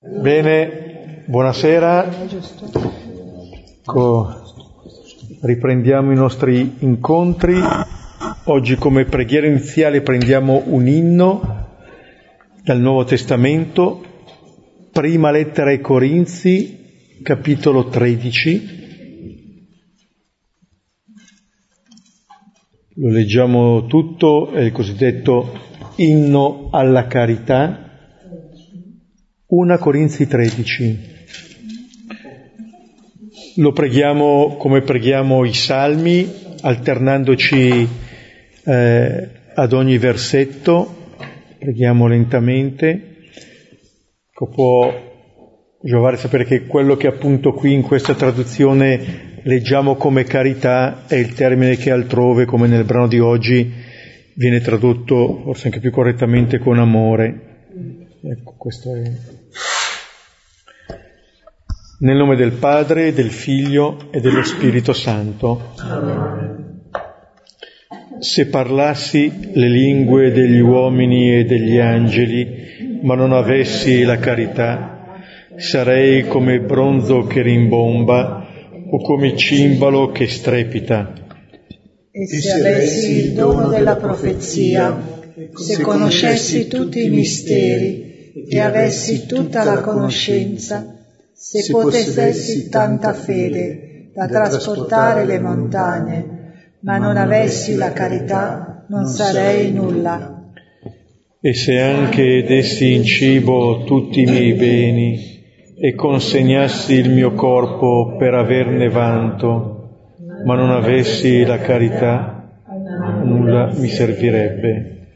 Bene, buonasera. Riprendiamo i nostri incontri. Oggi come preghiera iniziale prendiamo un inno dal Nuovo Testamento, prima lettera ai Corinzi, capitolo 13. Lo leggiamo tutto, è il cosiddetto inno alla carità 1 Corinzi 13. Lo preghiamo come preghiamo i salmi, alternandoci eh, ad ogni versetto, preghiamo lentamente. Ecco, può giovare sapere che quello che appunto qui in questa traduzione leggiamo come carità è il termine che altrove, come nel brano di oggi, viene tradotto forse anche più correttamente con amore. Ecco, questo è. Nel nome del Padre, del Figlio e dello Spirito Santo. Se parlassi le lingue degli uomini e degli angeli, ma non avessi la carità, sarei come bronzo che rimbomba o come cimbalo che strepita. E se avessi il dono della profezia, se conoscessi tutti i misteri, e avessi tutta la conoscenza, se possessi tanta fede da trasportare le montagne, ma non avessi la carità, non sarei nulla. E se anche dessi in cibo tutti i miei beni e consegnassi il mio corpo per averne vanto, ma non avessi la carità, nulla mi servirebbe.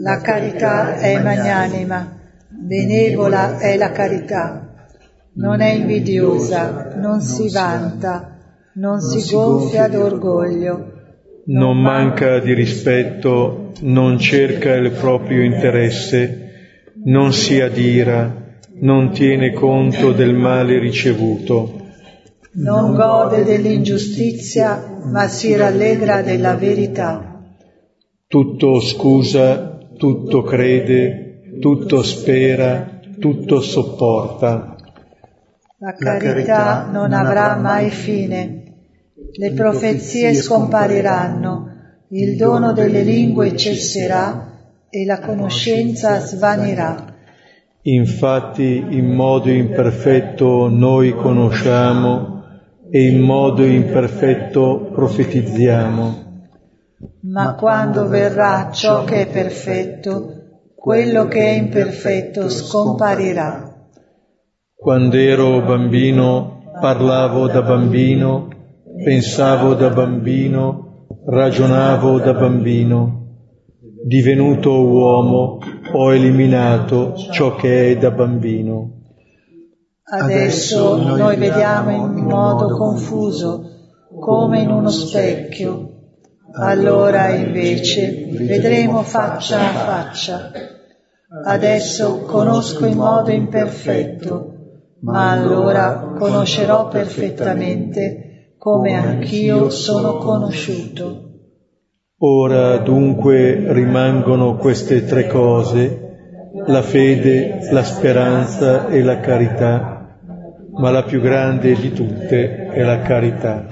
La carità è magnanima benevola è la carità, non è invidiosa, non si vanta, non si gonfia d'orgoglio. Non manca di rispetto, non cerca il proprio interesse, non si adira, non tiene conto del male ricevuto. Non gode dell'ingiustizia, ma si rallegra della verità. Tutto scusa, tutto crede, tutto spera, tutto sopporta. La carità non avrà mai fine. Le profezie scompariranno, il dono delle lingue cesserà e la conoscenza svanirà. Infatti in modo imperfetto noi conosciamo e in modo imperfetto profetizziamo. Ma quando verrà ciò che è perfetto, quello che è imperfetto scomparirà. Quando ero bambino parlavo da bambino, pensavo da bambino, ragionavo da bambino. Divenuto uomo ho eliminato ciò che è da bambino. Adesso noi vediamo in modo confuso, come in uno specchio. Allora invece vedremo faccia a faccia. Adesso conosco in modo imperfetto, ma allora conoscerò perfettamente come anch'io sono conosciuto. Ora dunque rimangono queste tre cose, la fede, la speranza e la carità, ma la più grande di tutte è la carità.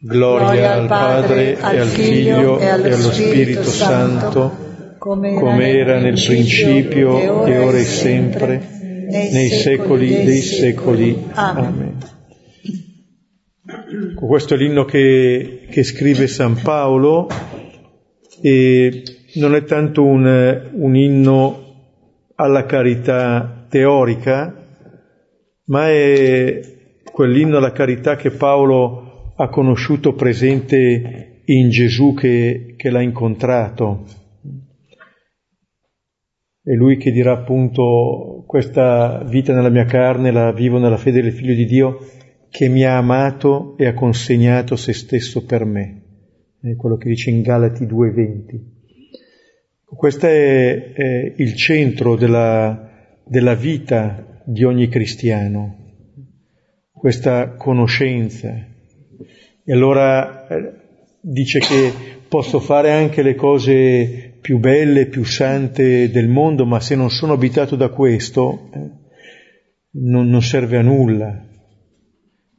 Gloria, Gloria al Padre, e al Figlio e allo Spirito Santo come era nel principio e ora e sempre, nei secoli dei secoli. Amen. Questo è l'inno che, che scrive San Paolo e non è tanto un, un inno alla carità teorica, ma è quell'inno alla carità che Paolo ha conosciuto presente in Gesù che, che l'ha incontrato. È lui che dirà appunto questa vita nella mia carne la vivo nella fede del figlio di Dio che mi ha amato e ha consegnato se stesso per me. È quello che dice in Galati 2.20. Questo è, è il centro della, della vita di ogni cristiano, questa conoscenza. E allora eh, dice che posso fare anche le cose più belle, più sante del mondo, ma se non sono abitato da questo, eh, non, non, serve a nulla.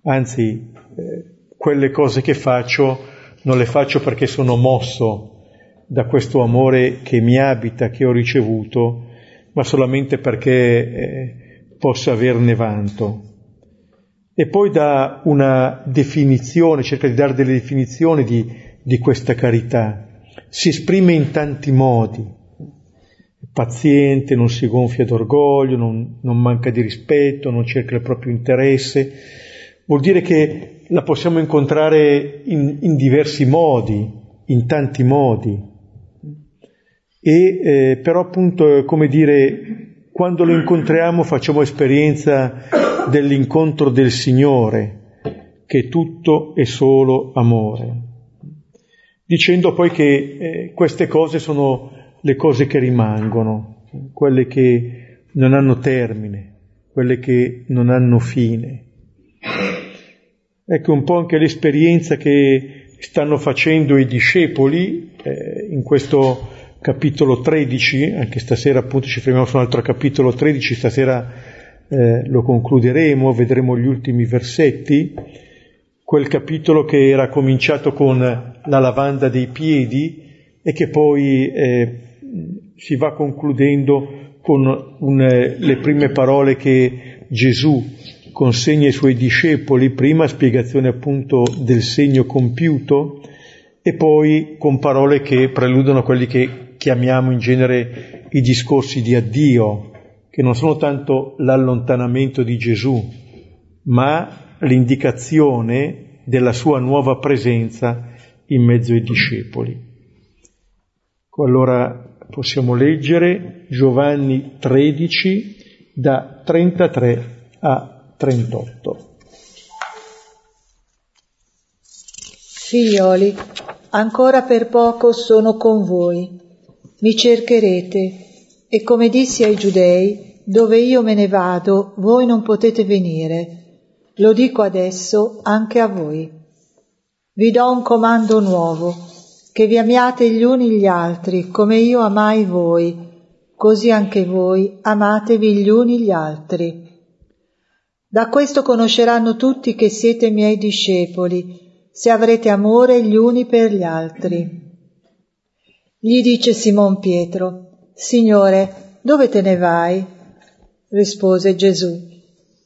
Anzi, eh, quelle cose che faccio non le faccio perché sono mosso da questo amore che mi abita, che ho ricevuto, ma solamente perché eh, possa averne vanto. E poi dà una definizione, cerca di dare delle definizioni di, di questa carità. Si esprime in tanti modi. È paziente, non si gonfia d'orgoglio, non, non manca di rispetto, non cerca il proprio interesse. Vuol dire che la possiamo incontrare in, in diversi modi, in tanti modi. E eh, però appunto, come dire, quando lo incontriamo facciamo esperienza dell'incontro del Signore, che tutto è solo amore, dicendo poi che eh, queste cose sono le cose che rimangono, quelle che non hanno termine, quelle che non hanno fine. Ecco un po' anche l'esperienza che stanno facendo i discepoli eh, in questo capitolo 13, anche stasera appunto ci fermiamo su un altro capitolo 13, stasera eh, lo concluderemo, vedremo gli ultimi versetti, quel capitolo che era cominciato con la lavanda dei piedi e che poi eh, si va concludendo con un, le prime parole che Gesù consegna ai suoi discepoli, prima spiegazione appunto del segno compiuto e poi con parole che preludono quelli che chiamiamo in genere i discorsi di addio, che non sono tanto l'allontanamento di Gesù, ma l'indicazione della sua nuova presenza in mezzo ai discepoli. Allora possiamo leggere Giovanni 13 da 33 a 38. Figlioli, ancora per poco sono con voi. Mi cercherete e come dissi ai giudei, dove io me ne vado, voi non potete venire. Lo dico adesso anche a voi. Vi do un comando nuovo, che vi amiate gli uni gli altri, come io amai voi, così anche voi amatevi gli uni gli altri. Da questo conosceranno tutti che siete miei discepoli, se avrete amore gli uni per gli altri. Gli dice Simon Pietro, Signore, dove te ne vai? rispose Gesù.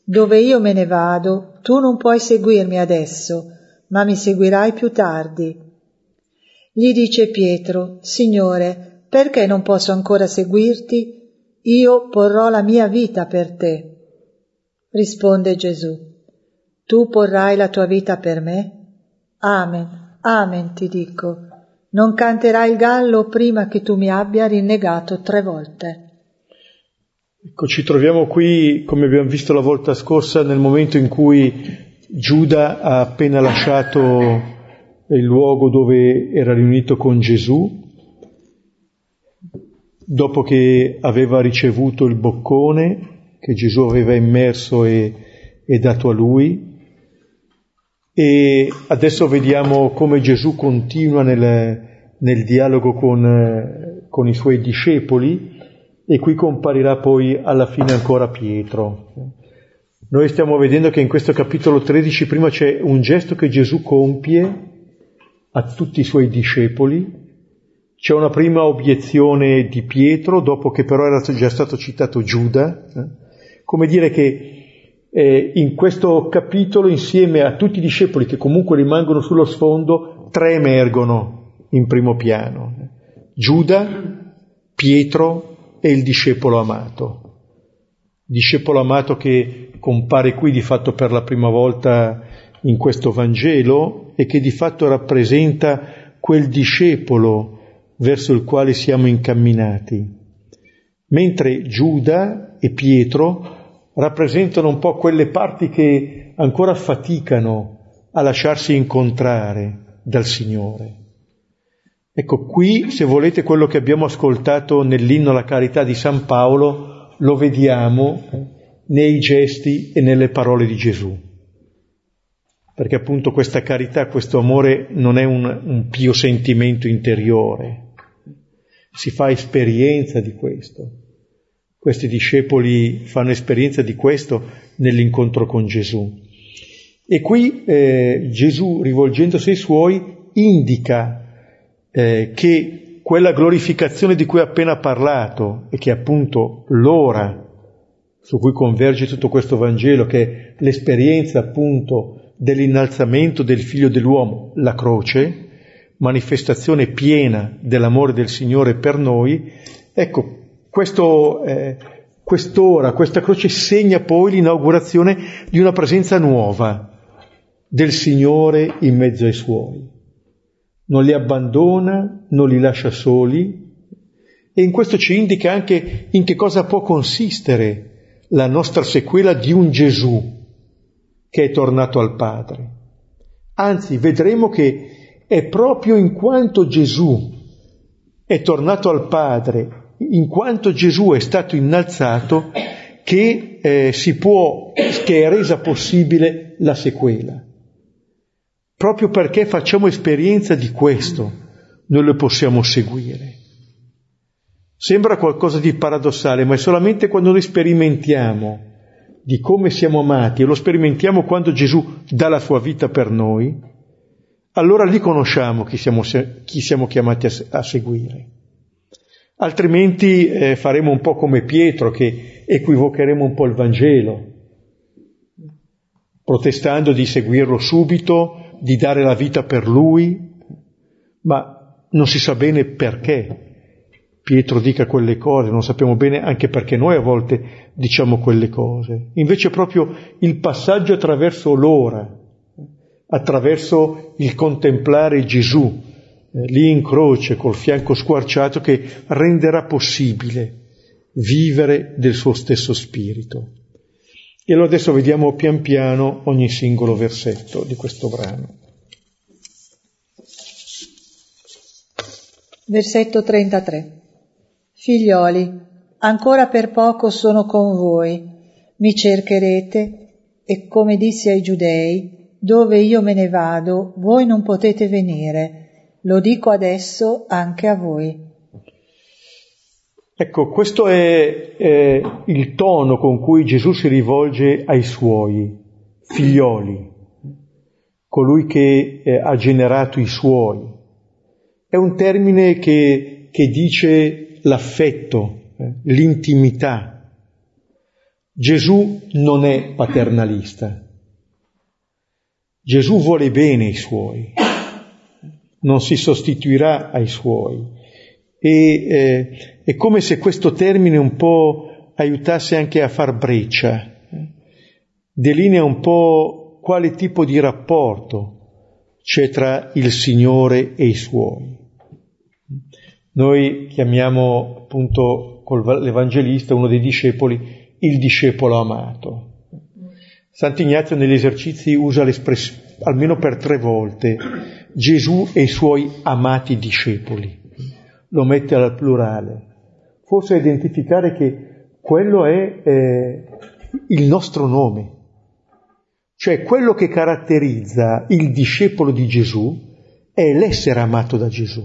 Dove io me ne vado, tu non puoi seguirmi adesso, ma mi seguirai più tardi. Gli dice Pietro, Signore, perché non posso ancora seguirti? Io porrò la mia vita per te. Risponde Gesù, tu porrai la tua vita per me? Amen, amen ti dico non canterai il gallo prima che tu mi abbia rinnegato tre volte. Ecco, ci troviamo qui, come abbiamo visto la volta scorsa, nel momento in cui Giuda ha appena lasciato il luogo dove era riunito con Gesù, dopo che aveva ricevuto il boccone che Gesù aveva immerso e, e dato a lui, e adesso vediamo come Gesù continua nel, nel dialogo con, con, i suoi discepoli e qui comparirà poi alla fine ancora Pietro. Noi stiamo vedendo che in questo capitolo 13 prima c'è un gesto che Gesù compie a tutti i suoi discepoli, c'è una prima obiezione di Pietro, dopo che però era già stato citato Giuda, eh? come dire che eh, in questo capitolo, insieme a tutti i discepoli che comunque rimangono sullo sfondo, tre emergono in primo piano. Giuda, Pietro e il discepolo amato. Discepolo amato che compare qui di fatto per la prima volta in questo Vangelo e che di fatto rappresenta quel discepolo verso il quale siamo incamminati. Mentre Giuda e Pietro rappresentano un po' quelle parti che ancora faticano a lasciarsi incontrare dal Signore. Ecco, qui, se volete, quello che abbiamo ascoltato nell'inno alla carità di San Paolo, lo vediamo nei gesti e nelle parole di Gesù. Perché appunto questa carità, questo amore non è un, un pio sentimento interiore. si fa esperienza di questo. Questi discepoli fanno esperienza di questo nell'incontro con Gesù. E qui eh, Gesù, rivolgendosi ai suoi, indica eh, che quella glorificazione di cui ho appena parlato e che è appunto l'ora su cui converge tutto questo Vangelo, che è l'esperienza appunto dell'innalzamento del figlio dell'uomo, la croce, manifestazione piena dell'amore del Signore per noi, ecco, questo, eh, quest'ora, questa croce segna poi l'inaugurazione di una presenza nuova del Signore in mezzo ai Suoi. Non li abbandona, non li lascia soli e in questo ci indica anche in che cosa può consistere la nostra sequela di un Gesù che è tornato al Padre. Anzi, vedremo che è proprio in quanto Gesù è tornato al Padre, in quanto Gesù è stato innalzato, che eh, può, che è resa possibile la sequela. Proprio perché facciamo esperienza di questo, noi lo possiamo seguire. Sembra qualcosa di paradossale, ma è solamente quando noi sperimentiamo di come siamo amati e lo sperimentiamo quando Gesù dà la sua vita per noi, allora lì conosciamo chi siamo, chi siamo chiamati a, a, seguire. Altrimenti eh, faremo un po' come Pietro che equivocheremo un po' il Vangelo, protestando di seguirlo subito, di dare la vita per lui, ma non si sa bene perché Pietro dica quelle cose, non sappiamo bene anche perché noi a volte diciamo quelle cose. Invece proprio il passaggio attraverso l'ora, attraverso il contemplare Gesù, eh, lì in croce col fianco squarciato, che renderà possibile vivere del suo stesso spirito. E allora adesso vediamo pian piano ogni singolo versetto di questo brano. Versetto 33. Figlioli, ancora per poco sono con voi, mi cercherete e come dissi ai giudei, dove io me ne vado, voi non potete venire. Lo dico adesso anche a voi. Ecco, questo è, è, il tono con cui Gesù si rivolge ai suoi figlioli, colui che eh, ha generato i suoi. È un termine che, che dice l'affetto, eh, l'intimità. Gesù non è paternalista. Gesù vuole bene ai suoi, non si sostituirà ai suoi e eh, è come se questo termine un po' aiutasse anche a far breccia, delinea un po' quale tipo di rapporto c'è tra il Signore e i suoi. Noi chiamiamo appunto con l'Evangelista uno dei discepoli il discepolo amato. Sant'Ignazio negli esercizi usa l'espressione almeno per tre volte Gesù e i suoi amati discepoli lo mette al plurale, forse identificare che quello è eh, il nostro nome, cioè quello che caratterizza il discepolo di Gesù è l'essere amato da Gesù,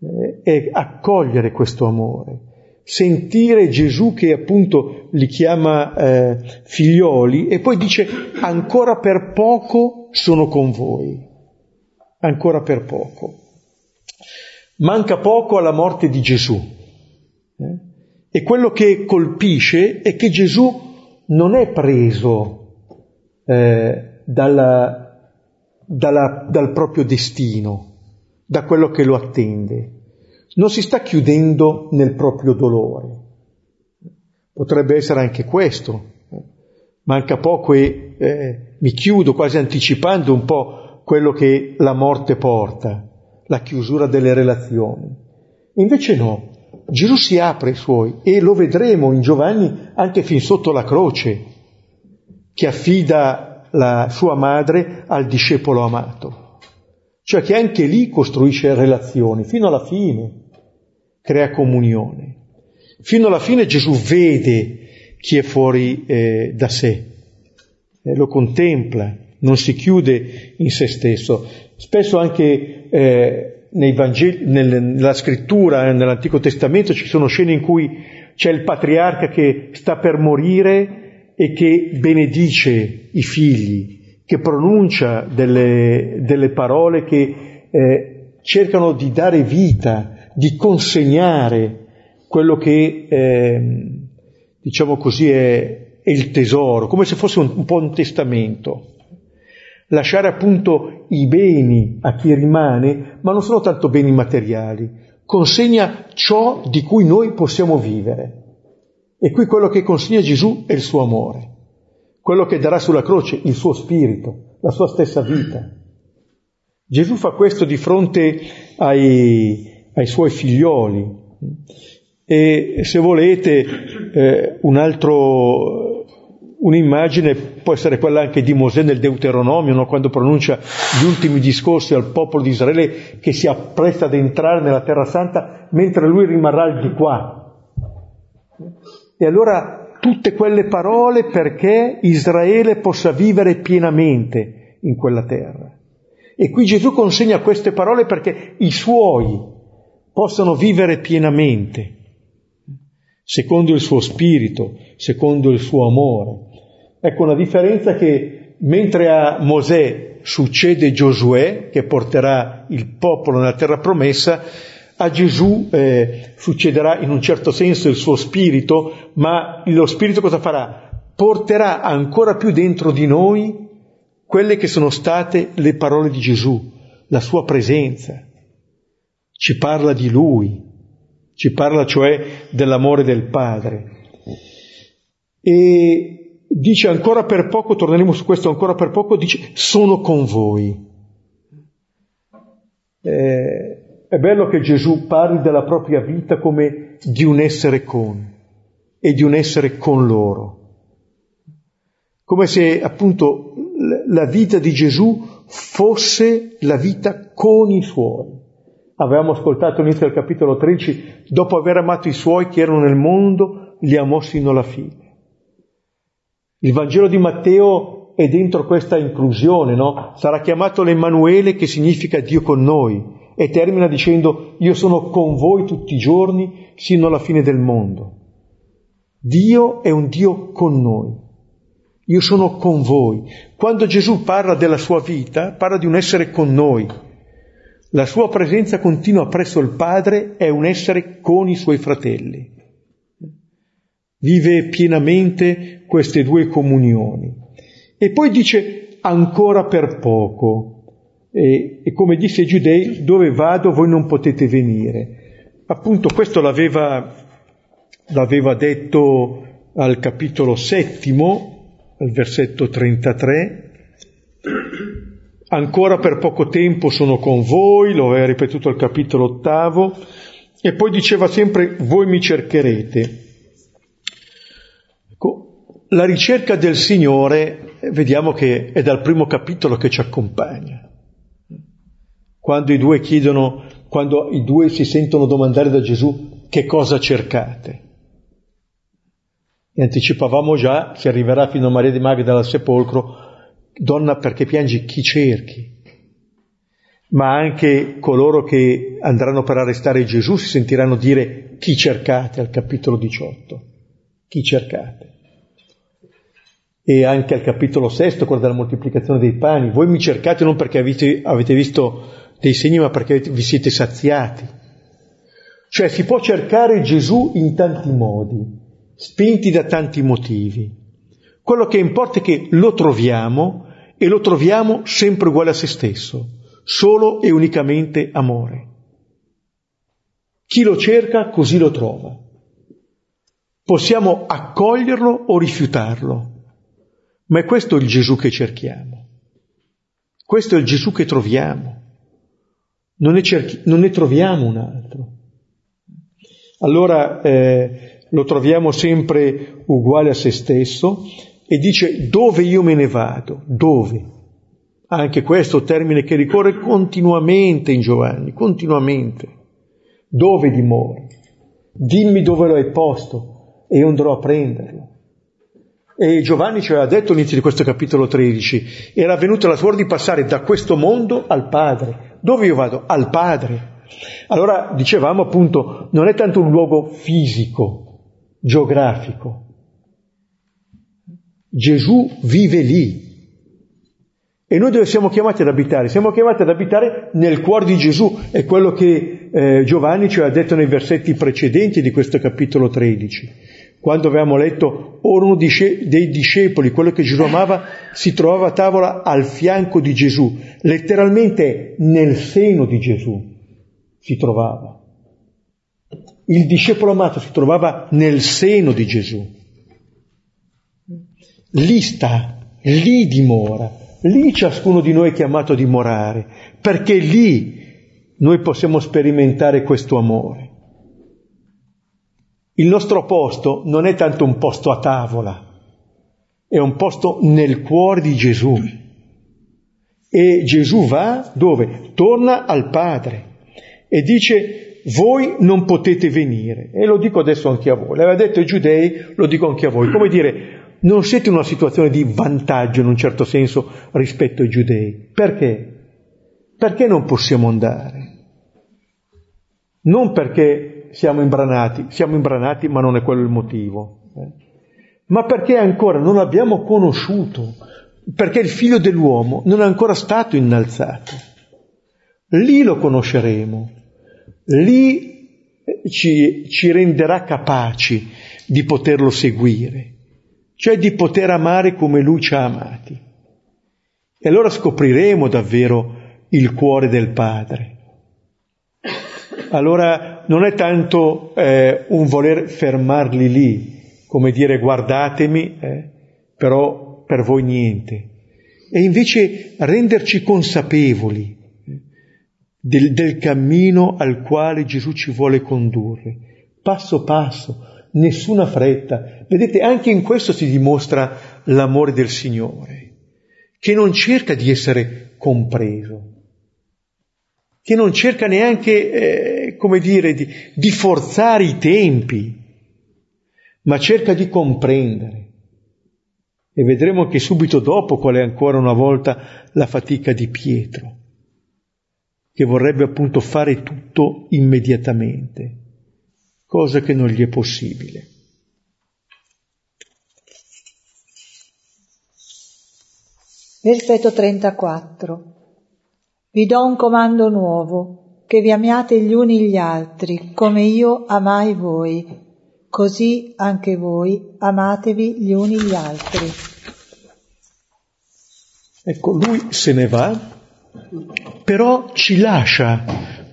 eh, è accogliere questo amore, sentire Gesù che appunto li chiama eh, figlioli e poi dice ancora per poco sono con voi, ancora per poco. Manca poco alla morte di Gesù. Eh? E quello che colpisce è che Gesù non è preso eh, dalla, dalla, dal proprio destino, da quello che lo attende. Non si sta chiudendo nel proprio dolore. Potrebbe essere anche questo. Manca poco e eh, mi chiudo quasi anticipando un po' quello che la morte porta la chiusura delle relazioni. Invece no, Gesù si apre ai suoi e lo vedremo in Giovanni anche fin sotto la croce, che affida la sua madre al discepolo amato, cioè che anche lì costruisce relazioni fino alla fine, crea comunione. Fino alla fine Gesù vede chi è fuori eh, da sé, eh, lo contempla, non si chiude in se stesso. Spesso anche eh, Vangeli, nella scrittura, eh, nell'Antico Testamento ci sono scene in cui c'è il patriarca che sta per morire e che benedice i figli, che pronuncia delle, delle parole che eh, cercano di dare vita, di consegnare quello che, eh, diciamo così, è, è, il tesoro, come se fosse un, un po' un testamento. Lasciare appunto i beni a chi rimane, ma non sono tanto beni materiali, consegna ciò di cui noi possiamo vivere. E qui quello che consegna Gesù è il suo amore, quello che darà sulla croce il suo spirito, la sua stessa vita. Gesù fa questo di fronte ai, ai suoi figlioli. E se volete eh, un altro, un'immagine può essere quella anche di Mosè nel Deuteronomio, no? quando pronuncia gli ultimi discorsi al popolo di Israele che si appresta ad entrare nella Terra Santa mentre lui rimarrà di qua. E allora tutte quelle parole perché Israele possa vivere pienamente in quella terra. E qui Gesù consegna queste parole perché i suoi possano vivere pienamente secondo il suo spirito, secondo il suo amore. Ecco una differenza che mentre a Mosè succede Giosuè, che porterà il popolo nella terra promessa, a Gesù eh, succederà in un certo senso il suo spirito, ma lo spirito cosa farà? Porterà ancora più dentro di noi quelle che sono state le parole di Gesù, la sua presenza. Ci parla di lui, ci parla cioè dell'amore del Padre. E dice ancora per poco, torneremo su questo ancora per poco, dice sono con voi. Eh, è bello che Gesù parli della propria vita come di un essere con e di un essere con loro. Come se appunto la vita di Gesù fosse la vita con i suoi. Avevamo ascoltato all'inizio del capitolo 13, dopo aver amato i suoi che erano nel mondo, li amò sino alla fine. Il Vangelo di Matteo è dentro questa inclusione, no? Sarà chiamato l'Emmanuele che significa Dio con noi e termina dicendo io sono con voi tutti i giorni sino alla fine del mondo. Dio è un Dio con noi. Io sono con voi. Quando Gesù parla della sua vita, parla di un essere con noi la sua presenza continua presso il Padre è un essere con i suoi fratelli. Vive pienamente queste due comunioni. E poi dice ancora per poco. E, e come disse ai giudei, dove vado voi non potete venire. Appunto questo l'aveva, l'aveva detto al capitolo settimo, al versetto 33, ancora per poco tempo sono con voi, lo aveva ripetuto al capitolo ottavo, e poi diceva sempre voi mi cercherete. La ricerca del Signore, vediamo che è dal primo capitolo che ci accompagna. Quando i due chiedono, quando i due si sentono domandare da Gesù che cosa cercate. E anticipavamo già, si arriverà fino a Maria di Magdala al sepolcro, donna perché piangi chi cerchi, ma anche coloro che andranno per arrestare Gesù si sentiranno dire chi cercate al capitolo 18, chi cercate. E anche al capitolo 6, quello della moltiplicazione dei pani, voi mi cercate non perché avete, avete visto dei segni, ma perché vi siete saziati. Cioè si può cercare Gesù in tanti modi, spinti da tanti motivi. Quello che importa è che lo troviamo e lo troviamo sempre uguale a se stesso, solo e unicamente amore. Chi lo cerca così lo trova. Possiamo accoglierlo o rifiutarlo, ma è questo il Gesù che cerchiamo. Questo è il Gesù che troviamo. Non ne, cerchi- non ne troviamo un altro. Allora eh, lo troviamo sempre uguale a se stesso e dice dove io me ne vado, dove. Anche questo termine che ricorre continuamente in Giovanni, continuamente. Dove dimori? Dimmi dove lo hai posto e io andrò a prenderlo. E Giovanni ci aveva detto all'inizio di questo capitolo 13, era venuta la ora di passare da questo mondo al Padre, Dove io vado? Al Padre. Allora dicevamo appunto, non è tanto un luogo fisico, geografico. Gesù vive lì. E noi dove siamo chiamati ad abitare? Siamo chiamati ad abitare nel cuore di Gesù, è quello che eh, Giovanni ci ha detto nei versetti precedenti di questo capitolo 13 quando avevamo letto uno dei discepoli, quello che Gesù amava, si trovava a tavola al fianco di Gesù, letteralmente nel seno di Gesù si trovava. Il discepolo amato si trovava nel seno di Gesù. Lì sta, lì dimora, lì ciascuno di noi è chiamato a dimorare, perché lì noi possiamo sperimentare questo amore. Il nostro posto non è tanto un posto a tavola, è un posto nel cuore di Gesù. E Gesù va dove? Torna al Padre e dice voi non potete venire. E lo dico adesso anche a voi. L'aveva detto ai giudei, lo dico anche a voi. Come dire, non siete in una situazione di vantaggio in un certo senso rispetto ai giudei. Perché? Perché non possiamo andare? Non perché siamo imbranati, siamo imbranati ma non è quello il motivo, eh? ma perché ancora non abbiamo conosciuto, perché il figlio dell'uomo non è ancora stato innalzato. Lì lo conosceremo, lì eh, ci, ci renderà capaci di poterlo seguire, cioè di poter amare come lui ci ha amati. E allora scopriremo davvero il cuore del Padre. Allora non è tanto eh, un voler fermarli lì, come dire guardatemi, eh, però per voi niente, e invece renderci consapevoli eh, del, del cammino al quale Gesù ci vuole condurre, passo passo, nessuna fretta. Vedete, anche in questo si dimostra l'amore del Signore, che non cerca di essere compreso, che non cerca neanche, eh, come dire, di, di forzare i tempi, ma cerca di comprendere. E vedremo che subito dopo qual è ancora una volta la fatica di Pietro, che vorrebbe appunto fare tutto immediatamente, cosa che non gli è possibile. Versetto 34. Vi do un comando nuovo, che vi amiate gli uni gli altri, come io amai voi, così anche voi amatevi gli uni gli altri. Ecco, lui se ne va, però ci lascia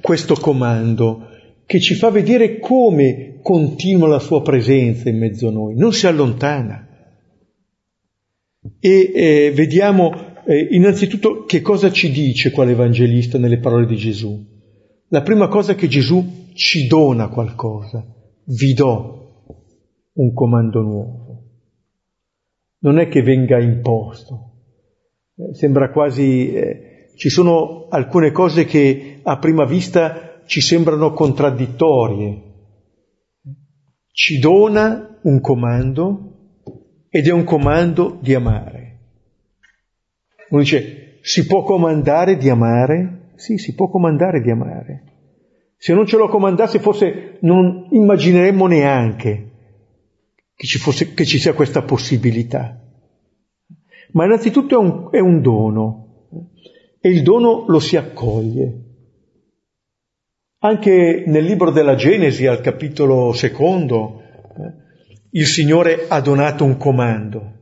questo comando che ci fa vedere come continua la sua presenza in mezzo a noi, non si allontana. E eh, vediamo eh, innanzitutto, che cosa ci dice qua l'Evangelista nelle parole di Gesù? La prima cosa è che Gesù ci dona qualcosa, vi do un comando nuovo. Non è che venga imposto, eh, sembra quasi... Eh, ci sono alcune cose che a prima vista ci sembrano contraddittorie. Ci dona un comando ed è un comando di amare. Uno dice, si può comandare di amare? Sì, si può comandare di amare. Se non ce lo comandasse forse non immagineremmo neanche che ci, fosse, che ci sia questa possibilità. Ma innanzitutto è un, è un dono e il dono lo si accoglie. Anche nel libro della Genesi, al capitolo secondo, eh, il Signore ha donato un comando.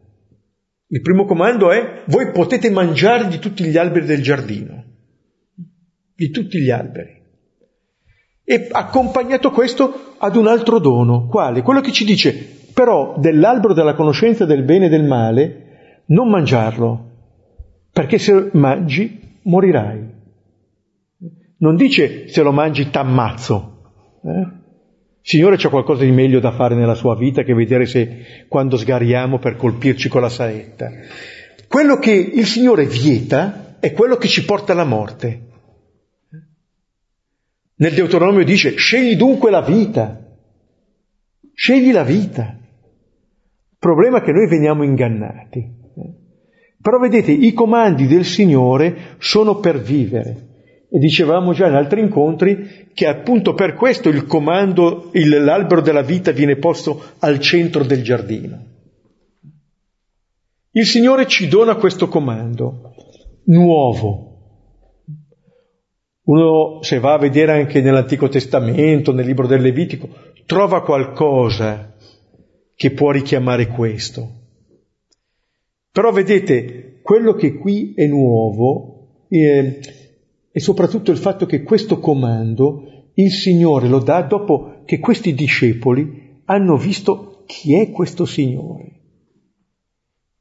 Il primo comando è voi potete mangiare di tutti gli alberi del giardino, di tutti gli alberi. E accompagnato questo ad un altro dono, quale? Quello che ci dice, però dell'albero della conoscenza del bene e del male non mangiarlo, perché se mangi morirai. Non dice se lo mangi t'ammazzo. Eh? Signore c'è qualcosa di meglio da fare nella sua vita che vedere se quando sgariamo per colpirci con la saetta. Quello che il Signore vieta è quello che ci porta alla morte. Nel Deuteronomio dice scegli dunque la vita, scegli la vita. Il problema è che noi veniamo ingannati. Però vedete, i comandi del Signore sono per vivere E dicevamo già in altri incontri che appunto per questo il comando, il, l'albero della vita viene posto al centro del giardino. Il Signore ci dona questo comando nuovo. Uno, se va a vedere anche nell'Antico Testamento, nel libro del Levitico, trova qualcosa che può richiamare questo. Però vedete, quello che qui è nuovo è, è soprattutto il fatto che questo comando il Signore lo dà dopo che questi discepoli hanno visto chi è questo Signore,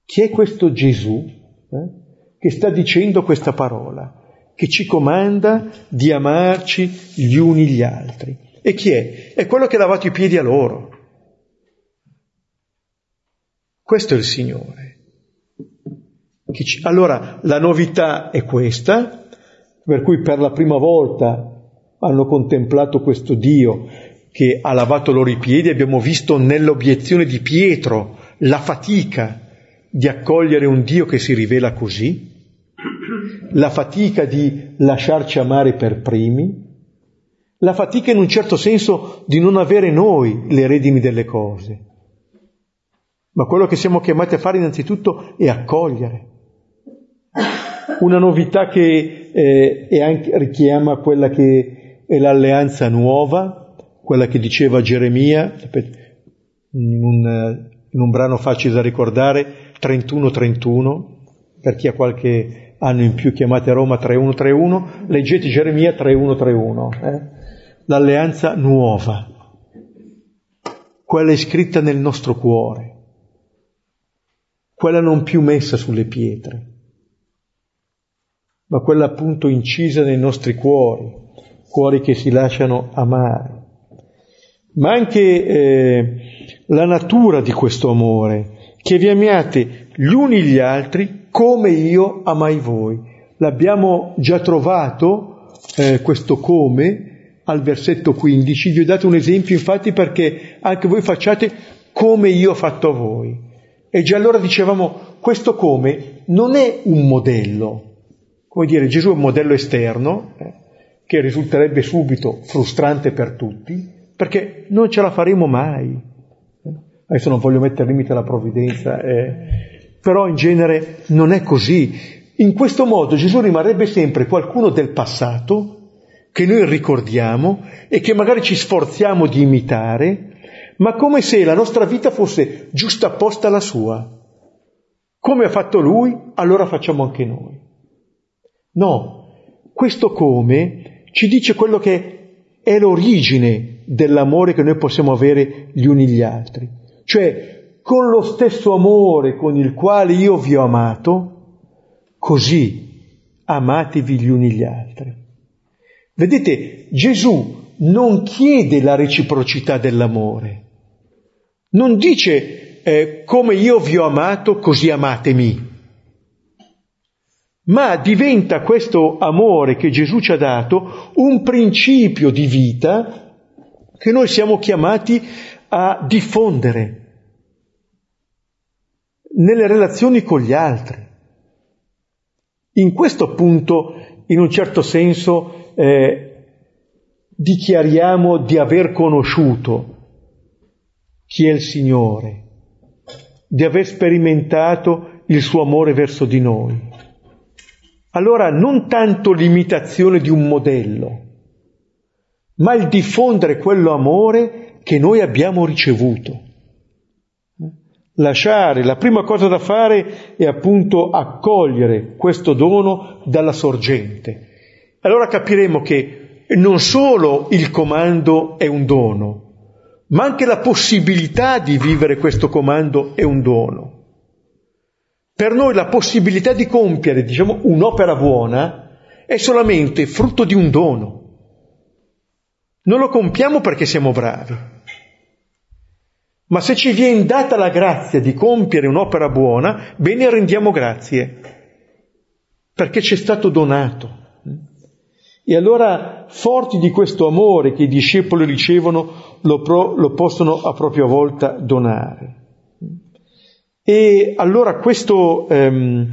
chi è questo Gesù eh, che sta dicendo questa parola, che ci comanda di amarci gli uni gli altri. E chi è? È quello che ha lavato i piedi a loro. Questo è il Signore. Allora, la novità è questa, per cui per la prima volta hanno contemplato questo Dio che ha lavato loro i piedi, abbiamo visto nell'obiezione di Pietro la fatica di accogliere un Dio che si rivela così, la fatica di lasciarci amare per primi, la fatica in un certo senso di non avere noi le redini delle cose. Ma quello che siamo chiamati a fare innanzitutto è accogliere. Una novità che eh, anche, richiama quella che è l'alleanza nuova, quella che diceva Geremia, in un, in un brano facile da ricordare, 31-31, per chi ha qualche anno in più chiamate Roma 3131, leggete Geremia 3131, eh? l'alleanza nuova, quella scritta nel nostro cuore, quella non più messa sulle pietre, ma quella appunto incisa nei nostri cuori, cuori che si lasciano amare. Ma anche eh, la natura di questo amore, che vi amiate gli uni gli altri come io amai voi. L'abbiamo già trovato, eh, questo come, al versetto 15. Vi ho dato un esempio infatti perché anche voi facciate come io ho fatto a voi. E già allora dicevamo, questo come non è un modello. Come dire, Gesù è un modello esterno, eh, che risulterebbe subito frustrante per tutti, perché non ce la faremo mai. Adesso non voglio mettere limite alla provvidenza, eh, però in genere non è così. In questo modo Gesù rimarrebbe sempre qualcuno del passato che noi ricordiamo e che magari ci sforziamo di imitare, ma come se la nostra vita fosse giusta apposta alla sua. Come ha fatto lui, allora facciamo anche noi. No, questo come ci dice quello che è l'origine dell'amore che noi possiamo avere gli uni gli altri. Cioè, con lo stesso amore con il quale io vi ho amato, così amatevi gli uni gli altri. Vedete, Gesù non chiede la reciprocità dell'amore, non dice eh, come io vi ho amato, così amatemi, ma diventa questo amore che Gesù ci ha dato un principio di vita che noi siamo chiamati a diffondere nelle relazioni con gli altri. In questo appunto, in un certo senso, eh, dichiariamo di aver conosciuto chi è il Signore, di aver sperimentato il suo amore verso di noi. Allora non tanto l'imitazione di un modello, ma il diffondere quello amore che noi abbiamo ricevuto. Lasciare, la prima cosa da fare è appunto accogliere questo dono dalla sorgente. Allora capiremo che non solo il comando è un dono, ma anche la possibilità di vivere questo comando è un dono. Per noi la possibilità di compiere, diciamo, un'opera buona è solamente frutto di un dono. Non lo compiamo perché siamo bravi. Ma se ci viene data la grazia di compiere un'opera buona, bene rendiamo grazie, perché ci è stato donato. E allora, forti di questo amore che i discepoli ricevono, lo, pro, lo possono a propria volta donare. E allora questo, ehm,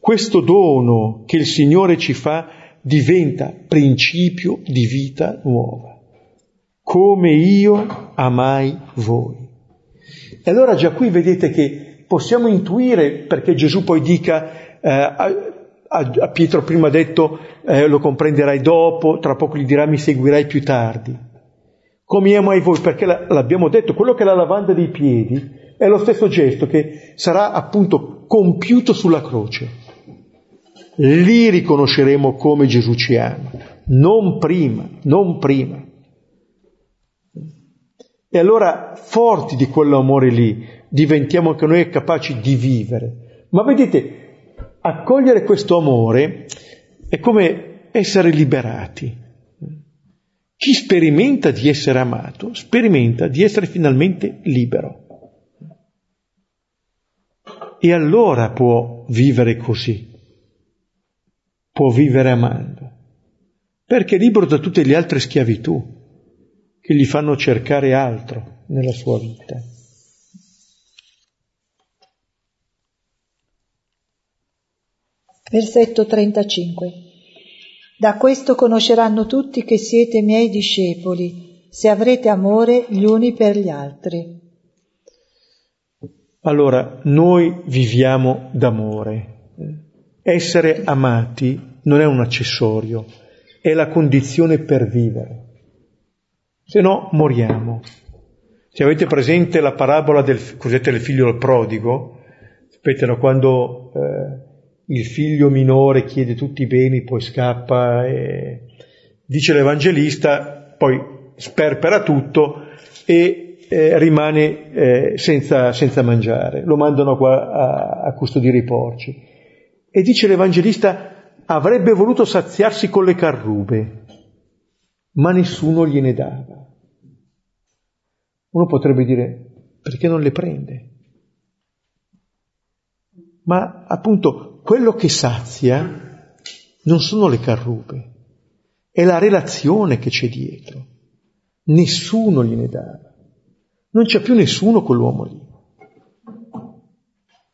questo dono che il Signore ci fa diventa principio di vita nuova, come io amai voi. E allora già qui vedete che possiamo intuire, perché Gesù poi dica, eh, a, a, Pietro prima ha detto, eh, lo comprenderai dopo, tra poco gli dirà mi seguirai più tardi. Come amai voi, perché l'abbiamo detto, quello che è la lavanda dei piedi è lo stesso gesto che sarà appunto compiuto sulla croce. Lì riconosceremo come Gesù ci ama, non prima, non prima. E allora, forti di quell'amore lì, diventiamo anche noi capaci di vivere. Ma vedete, accogliere questo amore è come essere liberati. Chi sperimenta di essere amato, sperimenta di essere finalmente libero. E allora può vivere così può vivere amando, perché è libero da tutte le altre schiavitù che gli fanno cercare altro nella sua vita. Versetto 35. Da questo conosceranno tutti che siete miei discepoli, se avrete amore gli uni per gli altri. Allora, noi viviamo d'amore. Essere amati non è un accessorio, è la condizione per vivere. Se no moriamo. Se avete presente la parabola del cosiddetto del figlio del prodigo, sapete no, quando eh, il figlio minore chiede tutti i beni, poi scappa e dice l'Evangelista, poi sperpera tutto e eh, rimane eh, senza, senza, mangiare. Lo mandano qua a, a custodire i porci. E dice l'Evangelista, avrebbe voluto saziarsi con le carrube, ma nessuno gliene dava. Uno potrebbe dire, perché non le prende? Ma appunto quello che sazia non sono le carrube, è la relazione che c'è dietro. Nessuno gliene dava. Non c'è più nessuno quell'uomo lì.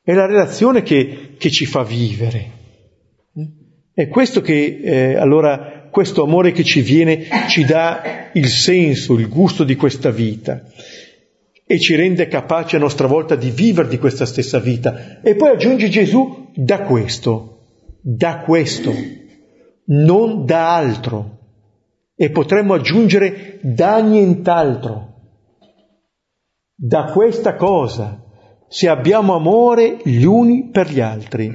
È la relazione che, che ci fa vivere. È questo che, eh, allora, questo amore che ci viene ci dà il senso, il gusto di questa vita e ci rende capaci a nostra volta di vivere di questa stessa vita. E poi aggiunge Gesù da questo, da questo, non da altro. E potremmo aggiungere da nient'altro, da questa cosa, se abbiamo amore gli uni per gli altri,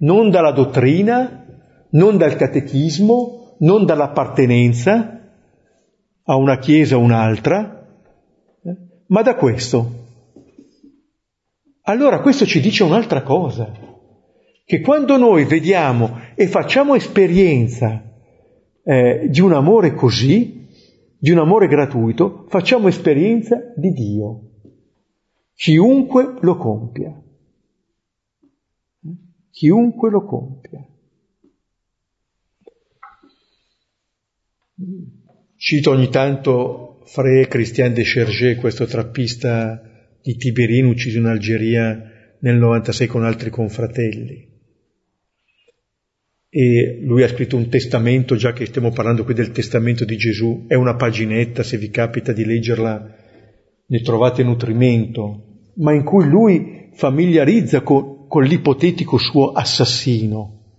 non dalla dottrina, non dal catechismo, non dall'appartenenza a una chiesa o un'altra, eh, ma da questo. Allora questo ci dice un'altra cosa, che quando noi vediamo e facciamo esperienza eh, di un amore così, di un amore gratuito, facciamo esperienza di Dio chiunque lo compia. Chiunque lo compia. Cito ogni tanto Fré Christian de Chergé, questo trappista di Tiberino ucciso in Algeria nel 96 con altri confratelli. E lui ha scritto un testamento, già che stiamo parlando qui del testamento di Gesù, è una paginetta, se vi capita di leggerla ne trovate nutrimento, ma in cui lui familiarizza con, con l'ipotetico suo assassino,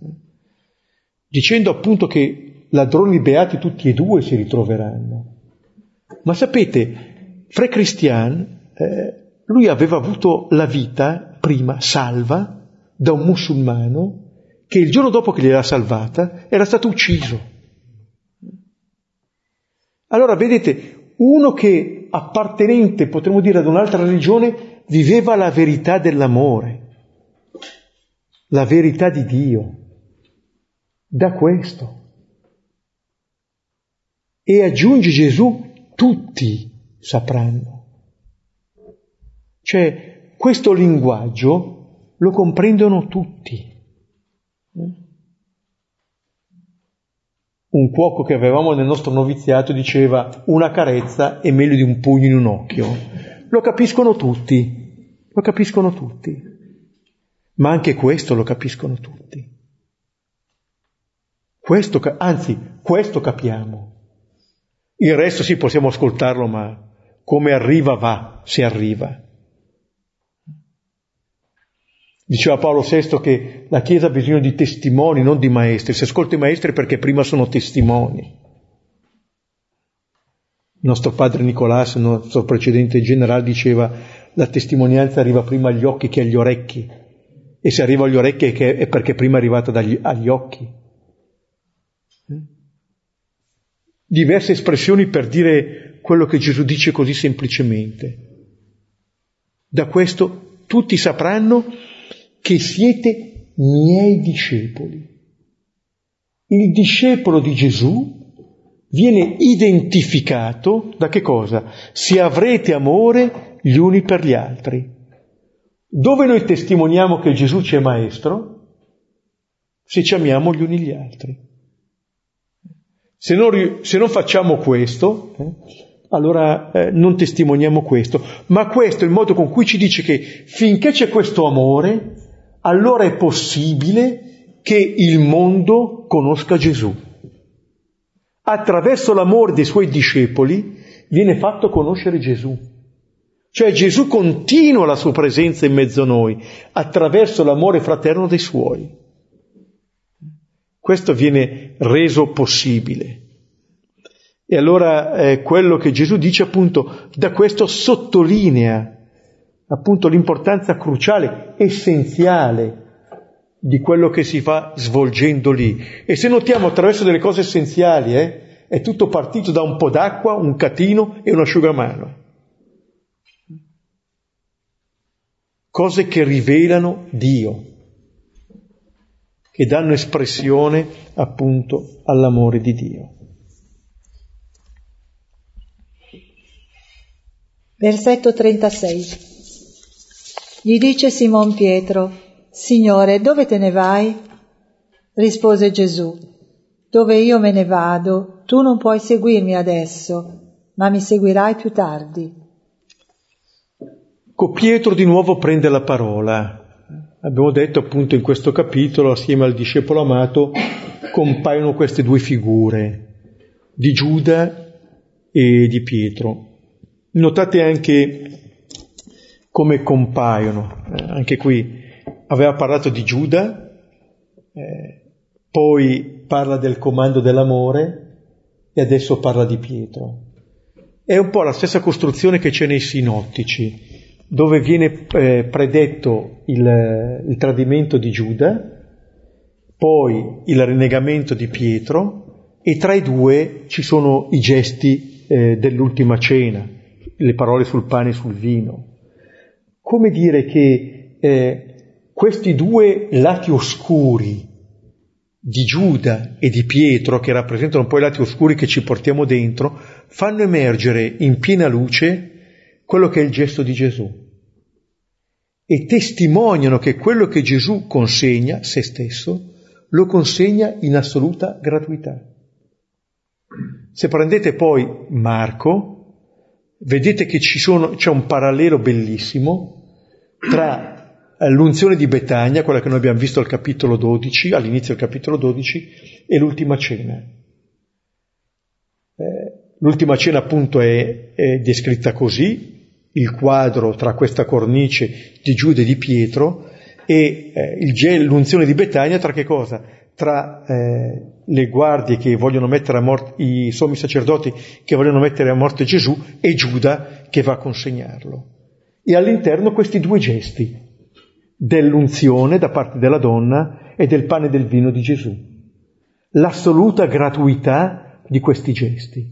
dicendo appunto che ladroni beati tutti e due si ritroveranno. Ma sapete, Fre Christian, eh, lui aveva avuto la vita prima salva da un musulmano che il giorno dopo che gliel'ha salvata era stato ucciso. Allora vedete, uno che appartenente, potremmo dire, ad un'altra religione, viveva la verità dell'amore, la verità di Dio, da questo. E aggiunge Gesù, tutti sapranno. Cioè, questo linguaggio lo comprendono tutti. Un cuoco che avevamo nel nostro noviziato diceva una carezza è meglio di un pugno in un occhio. Lo capiscono tutti. Lo capiscono tutti, ma anche questo lo capiscono tutti. Questo, anzi, questo capiamo. Il resto sì possiamo ascoltarlo, ma come arriva va, se arriva. Diceva Paolo VI che la Chiesa ha bisogno di testimoni, non di maestri. Se ascolta i maestri perché prima sono testimoni. Nostro padre Nicolas, il nostro precedente generale, diceva la testimonianza arriva prima agli occhi che agli orecchi. E se arriva agli orecchi è perché prima è arrivata dagli, agli occhi. Diverse espressioni per dire quello che Gesù dice così semplicemente. Da questo tutti sapranno che siete miei discepoli. Il discepolo di Gesù viene identificato da che cosa? Se avrete amore gli uni per gli altri. Dove noi testimoniamo che Gesù ci è maestro? Se ci amiamo gli uni gli altri. Se non, se non facciamo questo, eh, allora eh, non testimoniamo questo. Ma questo è il modo con cui ci dice che finché c'è questo amore, allora è possibile che il mondo conosca Gesù. Attraverso l'amore dei suoi discepoli viene fatto conoscere Gesù. Cioè Gesù continua la sua presenza in mezzo a noi attraverso l'amore fraterno dei suoi. Questo viene reso possibile. E allora eh, quello che Gesù dice appunto da questo sottolinea appunto l'importanza cruciale, essenziale di quello che si va svolgendo lì. E se notiamo attraverso delle cose essenziali, eh, è tutto partito da un po' d'acqua, un catino e un asciugamano. Cose che rivelano Dio, che danno espressione appunto all'amore di Dio. Versetto 36. Gli dice Simon Pietro, Signore, dove te ne vai? Rispose Gesù, dove io me ne vado, tu non puoi seguirmi adesso, ma mi seguirai più tardi. Pietro di nuovo prende la parola. Abbiamo detto appunto in questo capitolo, assieme al discepolo amato, compaiono queste due figure, di Giuda e di Pietro. Notate anche come compaiono. Eh, anche qui aveva parlato di Giuda, eh, poi parla del comando dell'amore e adesso parla di Pietro. È un po' la stessa costruzione che c'è nei sinottici, dove viene eh, predetto il, il tradimento di Giuda, poi il rinnegamento di Pietro e tra i due ci sono i gesti eh, dell'ultima cena, le parole sul pane e sul vino come dire che eh, questi due lati oscuri di Giuda e di Pietro, che rappresentano poi i lati oscuri che ci portiamo dentro, fanno emergere in piena luce quello che è il gesto di Gesù e testimoniano che quello che Gesù consegna, se stesso, lo consegna in assoluta gratuità. Se prendete poi Marco, vedete che sono, c'è un parallelo bellissimo tra l'unzione di Betania, quella che noi abbiamo visto al capitolo 12, all'inizio del capitolo 12, e l'ultima cena. Eh, l'ultima cena appunto è, è descritta così, il quadro tra questa cornice di Giuda e di Pietro, e eh, il, l'unzione di Betania tra che cosa? Tra eh, le guardie che vogliono mettere a morte, i sommi sacerdoti che vogliono mettere a morte Gesù e Giuda che va a consegnarlo e all'interno questi due gesti dell'unzione da parte della donna e del pane e del vino di Gesù. L'assoluta gratuità di questi gesti,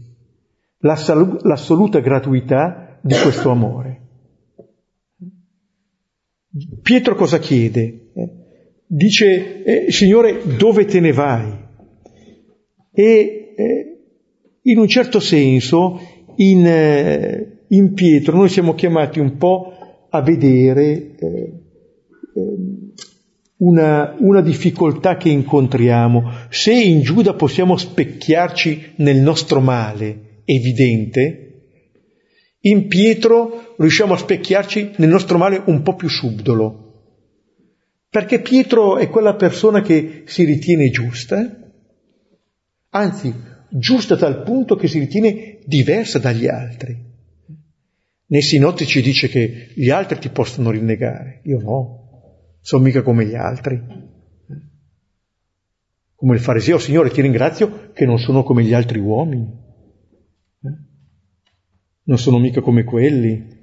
l'assoluta gratuità di questo amore. Pietro cosa chiede? Dice, eh, Signore, dove te ne vai? E eh, in un certo senso, in, eh, in Pietro noi siamo chiamati un po' a vedere eh, una, una, difficoltà che incontriamo. Se in Giuda possiamo specchiarci nel nostro male evidente, in Pietro riusciamo a specchiarci nel nostro male un po' più subdolo. Perché Pietro è quella persona che si ritiene giusta, anzi giusta a tal punto che si ritiene diversa dagli altri. Nei sinottici dice che gli altri ti possono rinnegare, io no, sono mica come gli altri. Come il fariseo, Signore, ti ringrazio che non sono come gli altri uomini, non sono mica come quelli.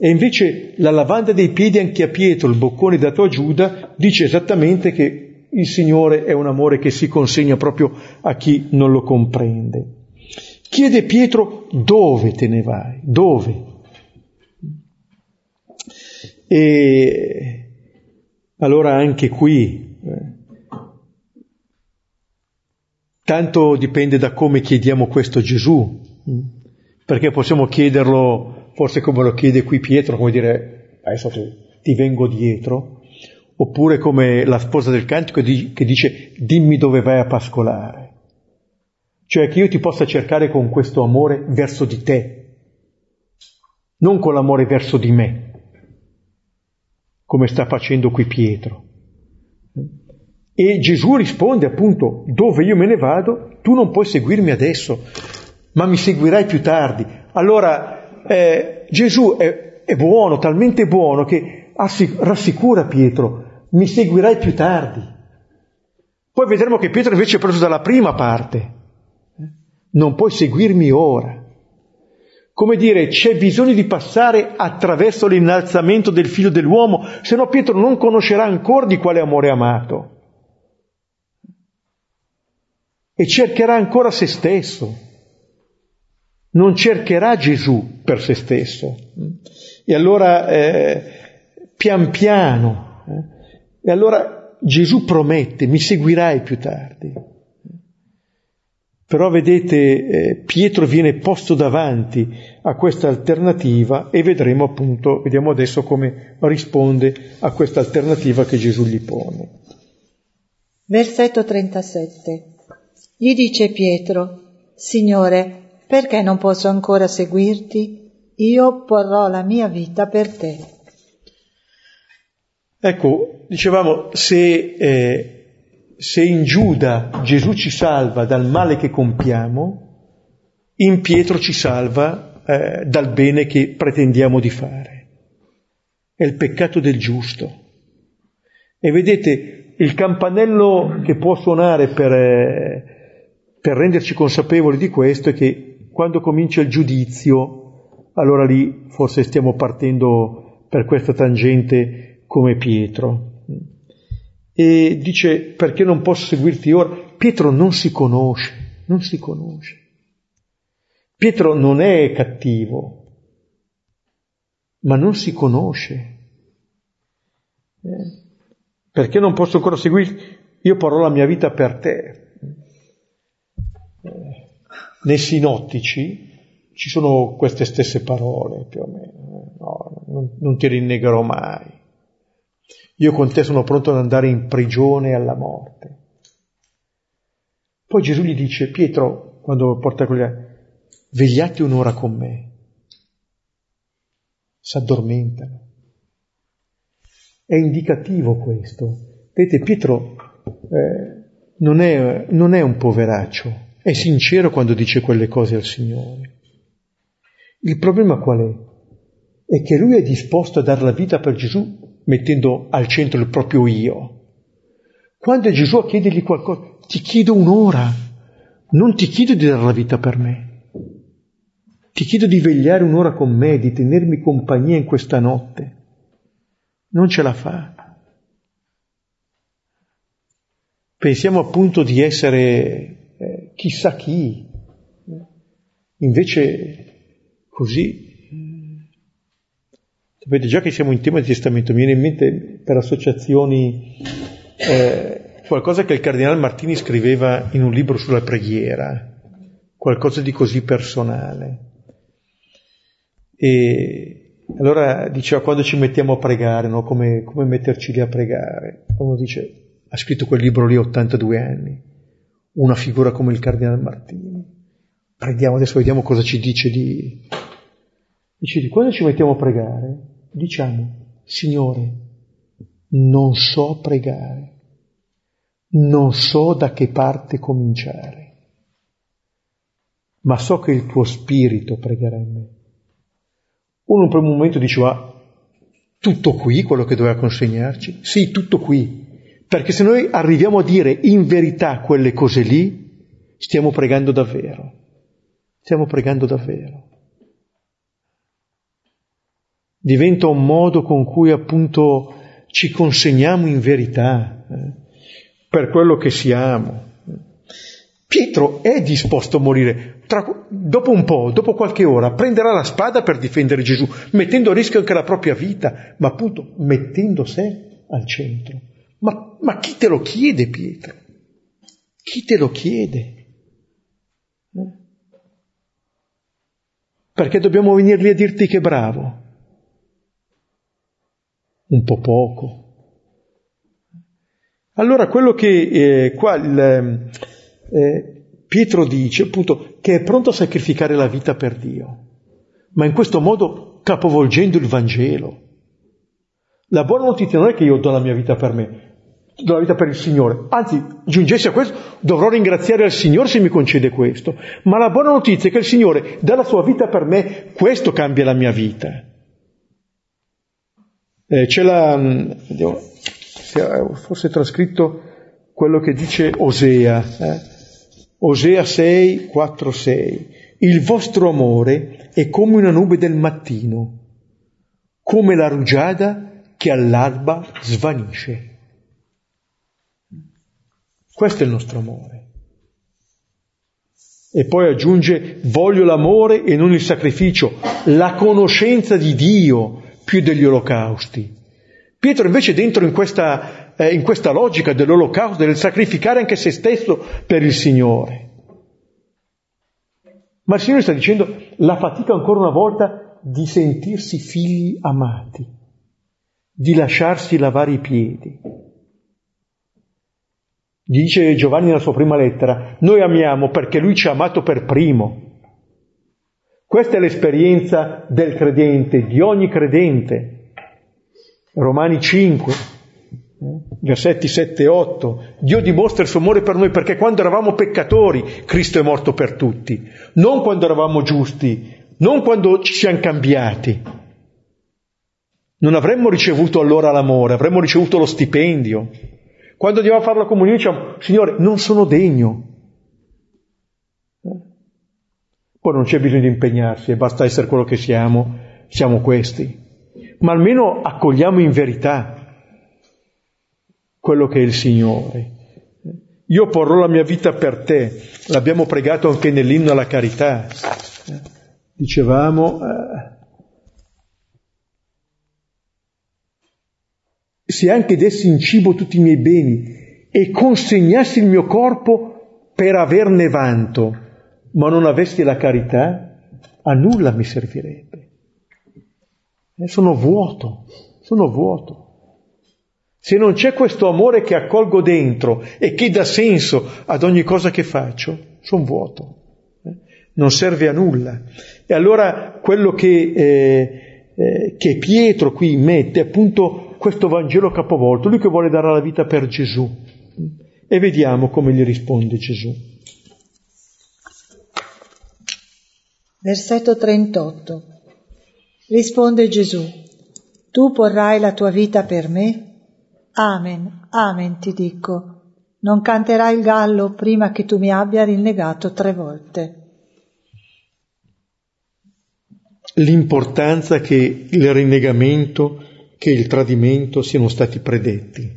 E invece la lavanda dei piedi anche a Pietro, il boccone dato a Giuda, dice esattamente che il Signore è un amore che si consegna proprio a chi non lo comprende. Chiede Pietro dove te ne vai, dove? E allora anche qui, eh, tanto dipende da come chiediamo questo Gesù, mm, perché possiamo chiederlo forse come lo chiede qui Pietro, come dire adesso ti vengo dietro, oppure come la sposa del cantico che dice dimmi dove vai a pascolare. Cioè che io ti possa cercare con questo amore verso di te, non con l'amore verso di me, come sta facendo qui Pietro. E Gesù risponde appunto, dove io me ne vado, tu non puoi seguirmi adesso, ma mi seguirai più tardi. Allora eh, Gesù è, è buono, talmente buono che rassicura Pietro, mi seguirai più tardi. Poi vedremo che Pietro invece è preso dalla prima parte non puoi seguirmi ora. Come dire, c'è bisogno di passare attraverso l'innalzamento del figlio dell'uomo, se no Pietro non conoscerà ancora di quale amore amato. E cercherà ancora se stesso. Non cercherà Gesù per se stesso. E allora, eh, pian piano, eh, e allora Gesù promette, mi seguirai più tardi. Però vedete, eh, Pietro viene posto davanti a questa alternativa e vedremo appunto, vediamo adesso come risponde a questa alternativa che Gesù gli pone. Versetto 37. Gli dice Pietro, Signore, perché non posso ancora seguirti? Io porrò la mia vita per te. Ecco, dicevamo, se eh, se in Giuda Gesù ci salva dal male che compiamo, in Pietro ci salva eh, dal bene che pretendiamo di fare. È il peccato del giusto. E vedete, il campanello che può suonare per, eh, per renderci consapevoli di questo è che quando comincia il giudizio, allora lì forse stiamo partendo per questa tangente come Pietro e dice perché non posso seguirti ora? Pietro non si conosce, non si conosce. Pietro non è cattivo, ma non si conosce. Eh? Perché non posso ancora seguirti? Io porrò la mia vita per te. Eh, nei sinottici ci sono queste stesse parole più o meno. No, non, non ti rinnegherò mai. Io con te sono pronto ad andare in prigione alla morte. Poi Gesù gli dice, Pietro, quando porta quella, vegliate un'ora con me. S'addormentano. È indicativo questo. Vedete, Pietro eh, non, è, non è un poveraccio, è sincero quando dice quelle cose al Signore. Il problema qual è? È che lui è disposto a dare la vita per Gesù mettendo al centro il proprio io. Quando Gesù a chiedergli qualcosa, ti chiedo un'ora, non ti chiedo di dare la vita per me. Ti chiedo di vegliare un'ora con me, di tenermi compagnia in questa notte. Non ce la fa. Pensiamo appunto di essere eh, chissà chi. Invece così Sapete già che siamo in tema di testamento, mi viene in mente per associazioni eh, qualcosa che il cardinale Martini scriveva in un libro sulla preghiera, qualcosa di così personale. E allora diceva quando ci mettiamo a pregare, no? come, come metterci lì a pregare. Uno dice, ha scritto quel libro lì a 82 anni, una figura come il cardinale Martini. Prendiamo, adesso vediamo cosa ci dice di... Dice, quando ci mettiamo a pregare, diciamo, Signore, non so pregare, non so da che parte cominciare, ma so che il tuo spirito pregherà in me. Uno per un momento diceva, tutto qui quello che doveva consegnarci? Sì, tutto qui. Perché se noi arriviamo a dire in verità quelle cose lì, stiamo pregando davvero. Stiamo pregando davvero. Diventa un modo con cui appunto ci consegniamo in verità eh, per quello che siamo. Pietro è disposto a morire. Tra, dopo un po', dopo qualche ora, prenderà la spada per difendere Gesù, mettendo a rischio anche la propria vita, ma appunto mettendo sé al centro. Ma, ma chi te lo chiede, Pietro? Chi te lo chiede? Eh? Perché dobbiamo venire lì a dirti che bravo? Un po' poco. Allora quello che eh, qua il, eh, Pietro dice appunto che è pronto a sacrificare la vita per Dio, ma in questo modo capovolgendo il Vangelo. La buona notizia non è che io do la mia vita per me, do la vita per il Signore, anzi giungessi a questo dovrò ringraziare il Signore se mi concede questo, ma la buona notizia è che il Signore dà la sua vita per me, questo cambia la mia vita. Eh, c'è la, mm, vediamo, forse trascritto quello che dice Osea, eh? Osea 6, 4, 6. Il vostro amore è come una nube del mattino, come la rugiada che all'alba svanisce. Questo è il nostro amore. E poi aggiunge, voglio l'amore e non il sacrificio, la conoscenza di Dio più degli olocausti. Pietro invece dentro in questa eh, in questa logica dell'olocausto, del sacrificare anche se stesso per il Signore. Ma il Signore sta dicendo la fatica ancora una volta di sentirsi figli amati, di lasciarsi lavare i piedi. Dice Giovanni nella sua prima lettera, noi amiamo perché lui ci ha amato per primo. Questa è l'esperienza del credente, di ogni credente. Romani 5, versetti 7 e 8, Dio dimostra il suo amore per noi perché quando eravamo peccatori Cristo è morto per tutti, non quando eravamo giusti, non quando ci siamo cambiati. Non avremmo ricevuto allora l'amore, avremmo ricevuto lo stipendio. Quando andiamo a fare la comunione diciamo, Signore, non sono degno. Poi non c'è bisogno di impegnarsi, basta essere quello che siamo, siamo questi. Ma almeno accogliamo in verità quello che è il Signore. Io porrò la mia vita per te, l'abbiamo pregato anche nell'inno alla carità. Dicevamo, eh, se anche dessi in cibo tutti i miei beni e consegnassi il mio corpo per averne vanto, ma non avessi la carità, a nulla mi servirebbe. Eh, sono vuoto, sono vuoto. Se non c'è questo amore che accolgo dentro e che dà senso ad ogni cosa che faccio, sono vuoto, eh? non serve a nulla. E allora quello che, eh, eh, che Pietro qui mette è appunto questo Vangelo capovolto, lui che vuole dare la vita per Gesù. E vediamo come gli risponde Gesù. Versetto 38. Risponde Gesù, tu porrai la tua vita per me? Amen, amen ti dico, non canterai il gallo prima che tu mi abbia rinnegato tre volte. L'importanza che il rinnegamento, che il tradimento siano stati predetti,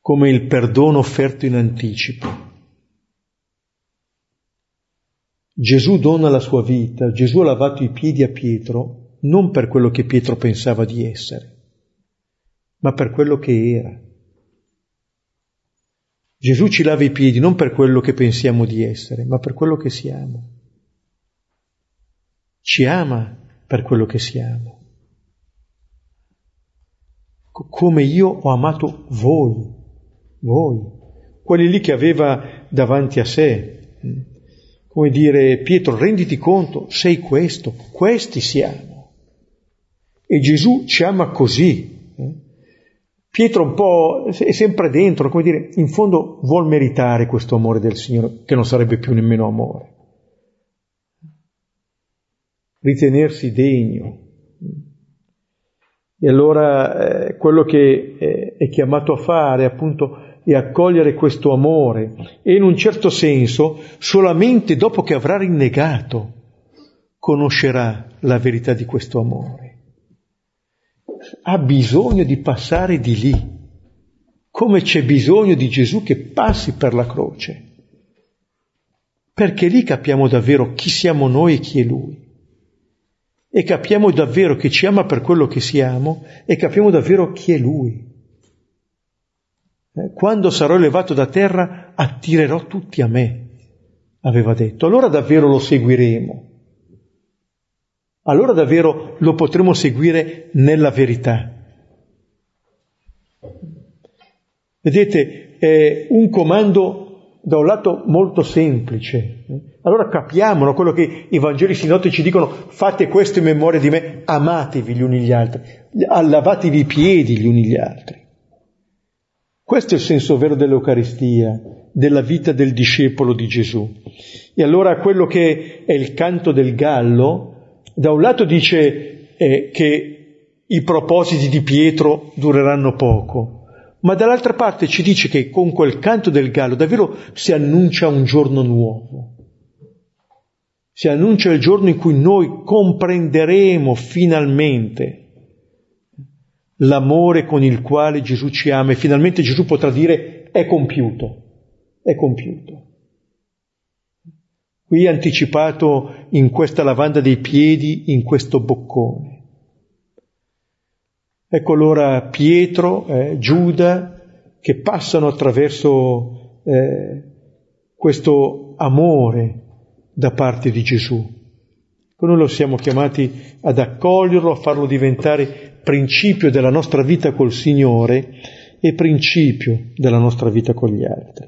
come il perdono offerto in anticipo. Gesù dona la sua vita, Gesù ha lavato i piedi a Pietro non per quello che Pietro pensava di essere, ma per quello che era. Gesù ci lava i piedi non per quello che pensiamo di essere, ma per quello che siamo. Ci ama per quello che siamo. Come io ho amato voi, voi, quelli lì che aveva davanti a sé. Come dire, Pietro, renditi conto, sei questo, questi siamo. E Gesù ci ama così. Eh? Pietro un po' è sempre dentro, come dire, in fondo vuol meritare questo amore del Signore, che non sarebbe più nemmeno amore. Ritenersi degno. E allora eh, quello che eh, è chiamato a fare appunto è accogliere questo amore e in un certo senso solamente dopo che avrà rinnegato conoscerà la verità di questo amore. Ha bisogno di passare di lì, come c'è bisogno di Gesù che passi per la croce, perché lì capiamo davvero chi siamo noi e chi è Lui. E capiamo davvero che ci ama per quello che siamo e capiamo davvero chi è Lui. Eh, quando sarò elevato da terra attirerò tutti a me, aveva detto. Allora davvero lo seguiremo allora davvero lo potremo seguire nella verità. Vedete, è un comando da un lato molto semplice. Allora capiamo no, quello che i Vangeli sinottici dicono, fate questo in memoria di me, amatevi gli uni gli altri, lavatevi i piedi gli uni gli altri. Questo è il senso vero dell'Eucaristia, della vita del discepolo di Gesù. E allora quello che è il canto del gallo, da un lato dice eh, che i propositi di Pietro dureranno poco, ma dall'altra parte ci dice che con quel canto del gallo davvero si annuncia un giorno nuovo. Si annuncia il giorno in cui noi comprenderemo finalmente l'amore con il quale Gesù ci ama e finalmente Gesù potrà dire è compiuto, è compiuto. Qui anticipato in questa lavanda dei piedi, in questo boccone. Ecco allora Pietro, eh, Giuda, che passano attraverso eh, questo amore da parte di Gesù. Noi lo siamo chiamati ad accoglierlo, a farlo diventare principio della nostra vita col Signore e principio della nostra vita con gli altri.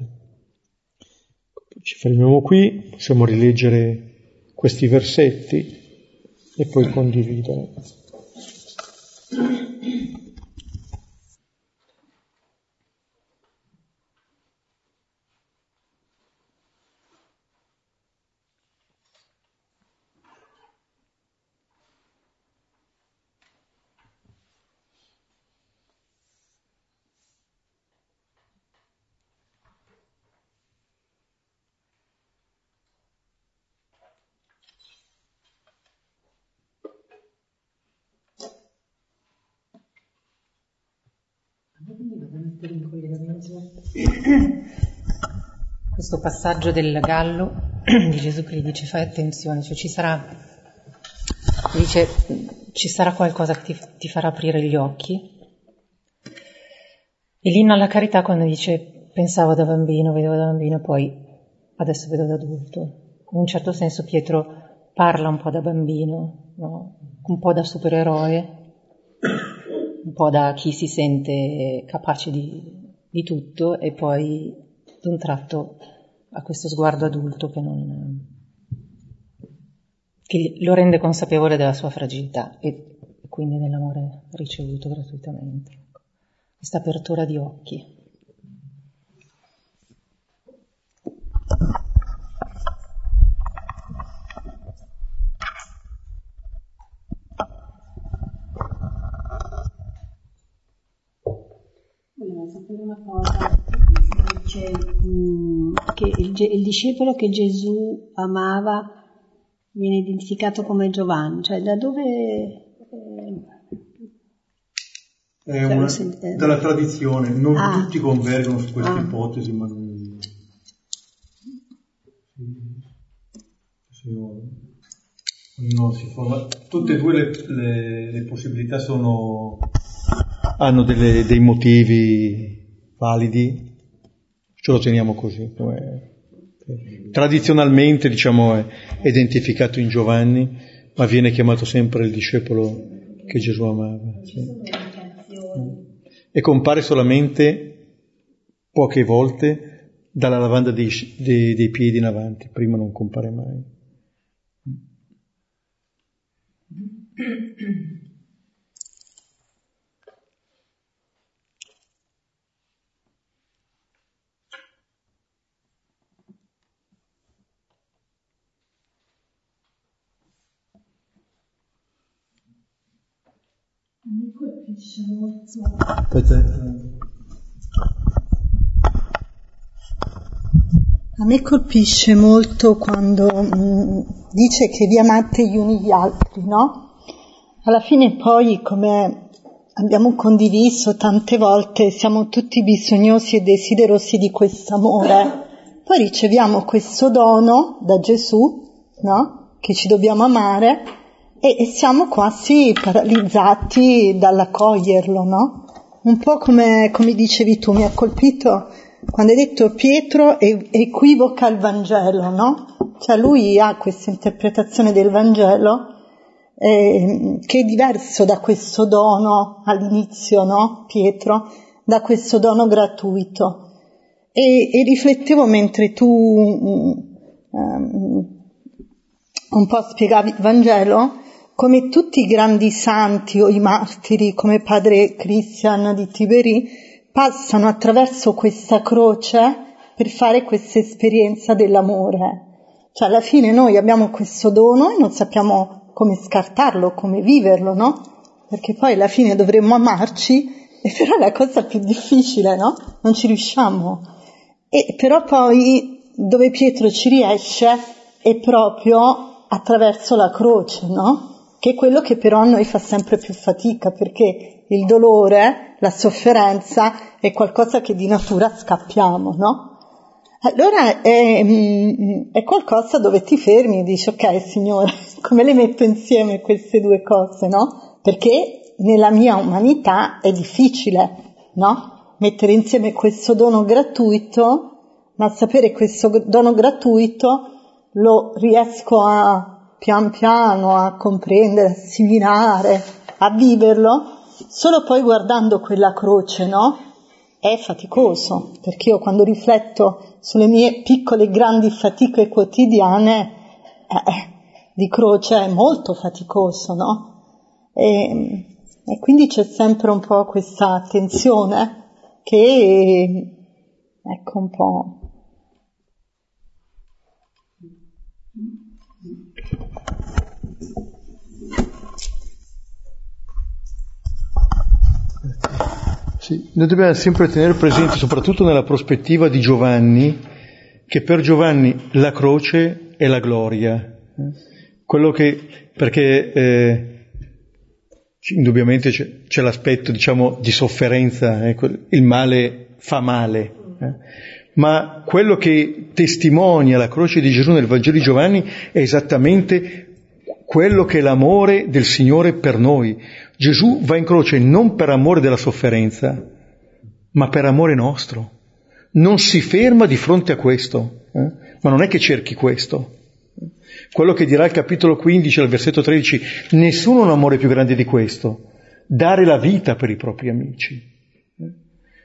Ci fermiamo qui, possiamo rileggere questi versetti e poi condividere. Questo passaggio del gallo di Gesù che gli dice fai attenzione, cioè ci sarà, dice, ci sarà qualcosa che ti, ti farà aprire gli occhi. E l'inno alla carità quando dice pensavo da bambino, vedevo da bambino, poi adesso vedo da adulto. In un certo senso Pietro parla un po' da bambino, no? un po' da supereroe, un po' da chi si sente capace di, di tutto e poi d'un tratto ha questo sguardo adulto che, non, che lo rende consapevole della sua fragilità e quindi dell'amore ricevuto gratuitamente. Questa apertura di occhi. Sapere una cosa, dice che il, il, discepolo che Gesù amava viene identificato come Giovanni, cioè da dove... Eh, è una, eh, dalla tradizione, non ah. tutti convergono su questa ah. ipotesi, ma non... Ognuno si forma. Tutte e due le, le, le possibilità sono hanno delle, dei motivi validi, ce lo teniamo così. Tradizionalmente diciamo, è identificato in Giovanni, ma viene chiamato sempre il discepolo che Gesù amava. Sì. E compare solamente poche volte dalla lavanda dei, dei, dei piedi in avanti, prima non compare mai. Colpisce molto. A me colpisce molto quando mm, dice che vi amate gli uni gli altri, no? Alla fine poi, come abbiamo condiviso tante volte, siamo tutti bisognosi e desiderosi di questo amore. Poi riceviamo questo dono da Gesù, no? Che ci dobbiamo amare e, siamo quasi paralizzati dall'accoglierlo, no? Un po' come, come dicevi tu, mi ha colpito quando hai detto Pietro equivoca il Vangelo, no? Cioè lui ha questa interpretazione del Vangelo eh, che è diverso da questo dono all'inizio, no? Pietro, da questo dono gratuito. E, e riflettevo mentre tu um, un po' spiegavi il Vangelo, come tutti i grandi santi o i martiri, come padre Christian di Tiberi, passano attraverso questa croce per fare questa esperienza dell'amore. Cioè alla fine noi abbiamo questo dono e non sappiamo come scartarlo, come viverlo, no? Perché poi alla fine dovremmo amarci e però è la cosa più difficile, no? Non ci riusciamo. E però poi dove Pietro ci riesce è proprio attraverso la croce, no? Che è quello che però a noi fa sempre più fatica perché il dolore, la sofferenza è qualcosa che di natura scappiamo, no? Allora è, mm, è, qualcosa dove ti fermi e dici, ok Signore, come le metto insieme queste due cose, no? Perché nella mia umanità è difficile, no? Mettere insieme questo dono gratuito, ma sapere questo dono gratuito lo riesco a pian piano a comprendere, a assimilare, a viverlo Solo poi guardando quella croce, no? È faticoso, perché io quando rifletto sulle mie piccole e grandi fatiche quotidiane, eh, di croce è molto faticoso, no? E, e quindi c'è sempre un po' questa tensione che, ecco un po'. Sì, noi dobbiamo sempre tenere presente, soprattutto nella prospettiva di Giovanni, che per Giovanni la croce è la gloria. Quello che, perché eh, indubbiamente c'è, c'è, l'aspetto, diciamo, di sofferenza, ecco, il male fa male. Eh? Ma quello che testimonia la croce di Gesù nel Vangelo di Giovanni è esattamente quello che è l'amore del Signore per noi. Gesù va in croce non per amore della sofferenza, ma per amore nostro. Non si ferma di fronte a questo, eh? ma non è che cerchi questo. Quello che dirà il capitolo 15 al versetto 13, nessuno ha un amore più grande di questo, dare la vita per i propri amici.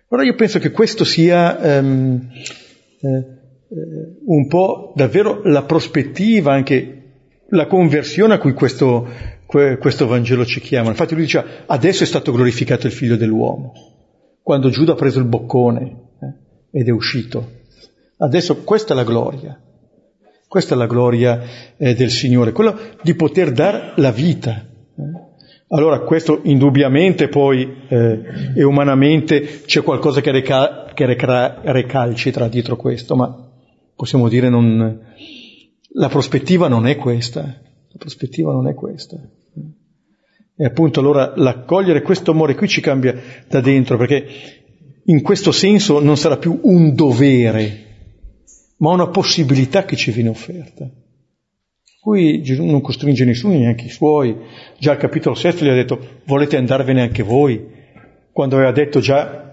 Allora io penso che questo sia um, eh, un po' davvero la prospettiva anche la conversione a cui questo, questo Vangelo ci chiama. Infatti lui dice adesso è stato glorificato il figlio dell'uomo, quando Giuda ha preso il boccone eh, ed è uscito. Adesso questa è la gloria, questa è la gloria eh, del Signore, quello di poter dare la vita. Eh. Allora questo indubbiamente poi eh, e umanamente c'è qualcosa che, reca- che reca- recalcitra dietro questo, ma possiamo dire non, la prospettiva non è questa, la prospettiva non è questa. E appunto allora l'accogliere questo amore qui ci cambia da dentro, perché in questo senso non sarà più un dovere, ma una possibilità che ci viene offerta. Qui Gesù non costringe nessuno, neanche i suoi. Già al capitolo sesto gli ha detto volete andarvene anche voi, quando aveva detto già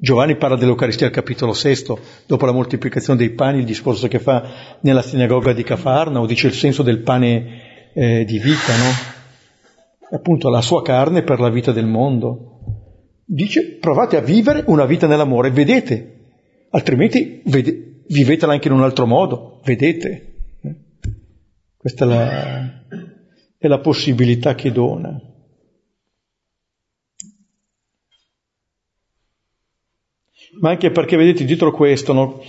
Giovanni parla dell'Eucaristia al capitolo sesto, dopo la moltiplicazione dei pani, il discorso che fa nella sinagoga di Cafarna, o dice il senso del pane eh, di vita, no? Appunto la sua carne per la vita del mondo. Dice provate a vivere una vita nell'amore, vedete, altrimenti vede, vivetela anche in un altro modo, vedete. Questa è la, è la possibilità che dona. Ma anche perché vedete dietro questo, no?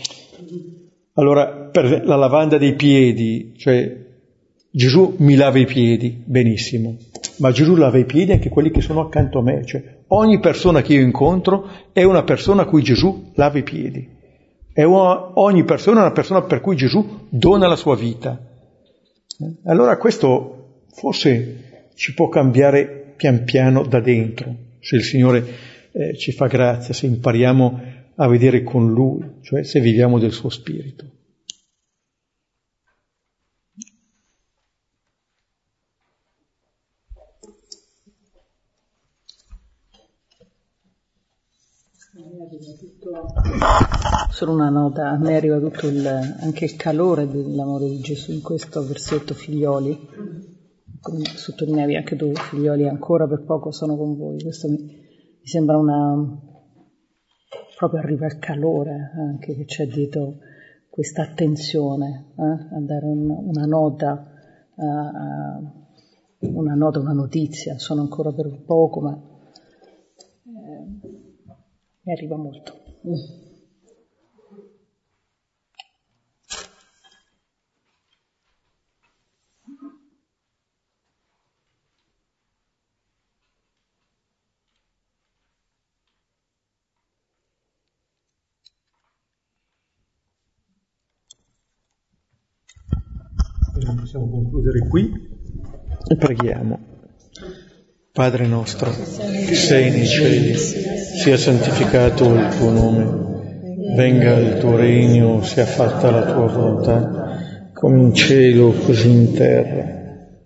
allora per la lavanda dei piedi, cioè Gesù mi lava i piedi, benissimo, ma Gesù lava i piedi anche quelli che sono accanto a me, cioè ogni persona che io incontro è una persona a cui Gesù lava i piedi, una, ogni persona è una persona per cui Gesù dona la sua vita. Allora questo forse ci può cambiare pian piano da dentro, se il Signore eh, ci fa grazia, se impariamo a vedere con Lui, cioè se viviamo del suo Spirito. Solo una nota, a me arriva tutto il, anche il calore dell'amore di Gesù in questo versetto figlioli, come sottolineavi anche tu, figlioli ancora per poco sono con voi, questo mi, mi sembra una, proprio arriva il calore anche che c'è dietro questa attenzione eh, a dare un, una nota, uh, una nota, una notizia, sono ancora per poco, ma eh, mi arriva molto. Mm. Possiamo concludere qui e preghiamo. Padre nostro, che sei nei cieli, sia santificato il tuo nome, venga il tuo regno, sia fatta la tua volontà, come in cielo così in terra.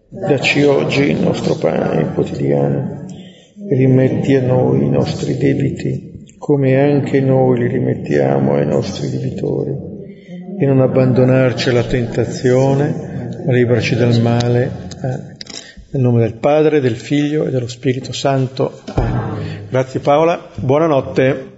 Dacci oggi il nostro pane quotidiano rimetti a noi i nostri debiti, come anche noi li rimettiamo ai nostri debitori, e non abbandonarci alla tentazione, liberaci dal male. Amen. Nel nome del Padre, del Figlio e dello Spirito Santo. Grazie Paola, buonanotte.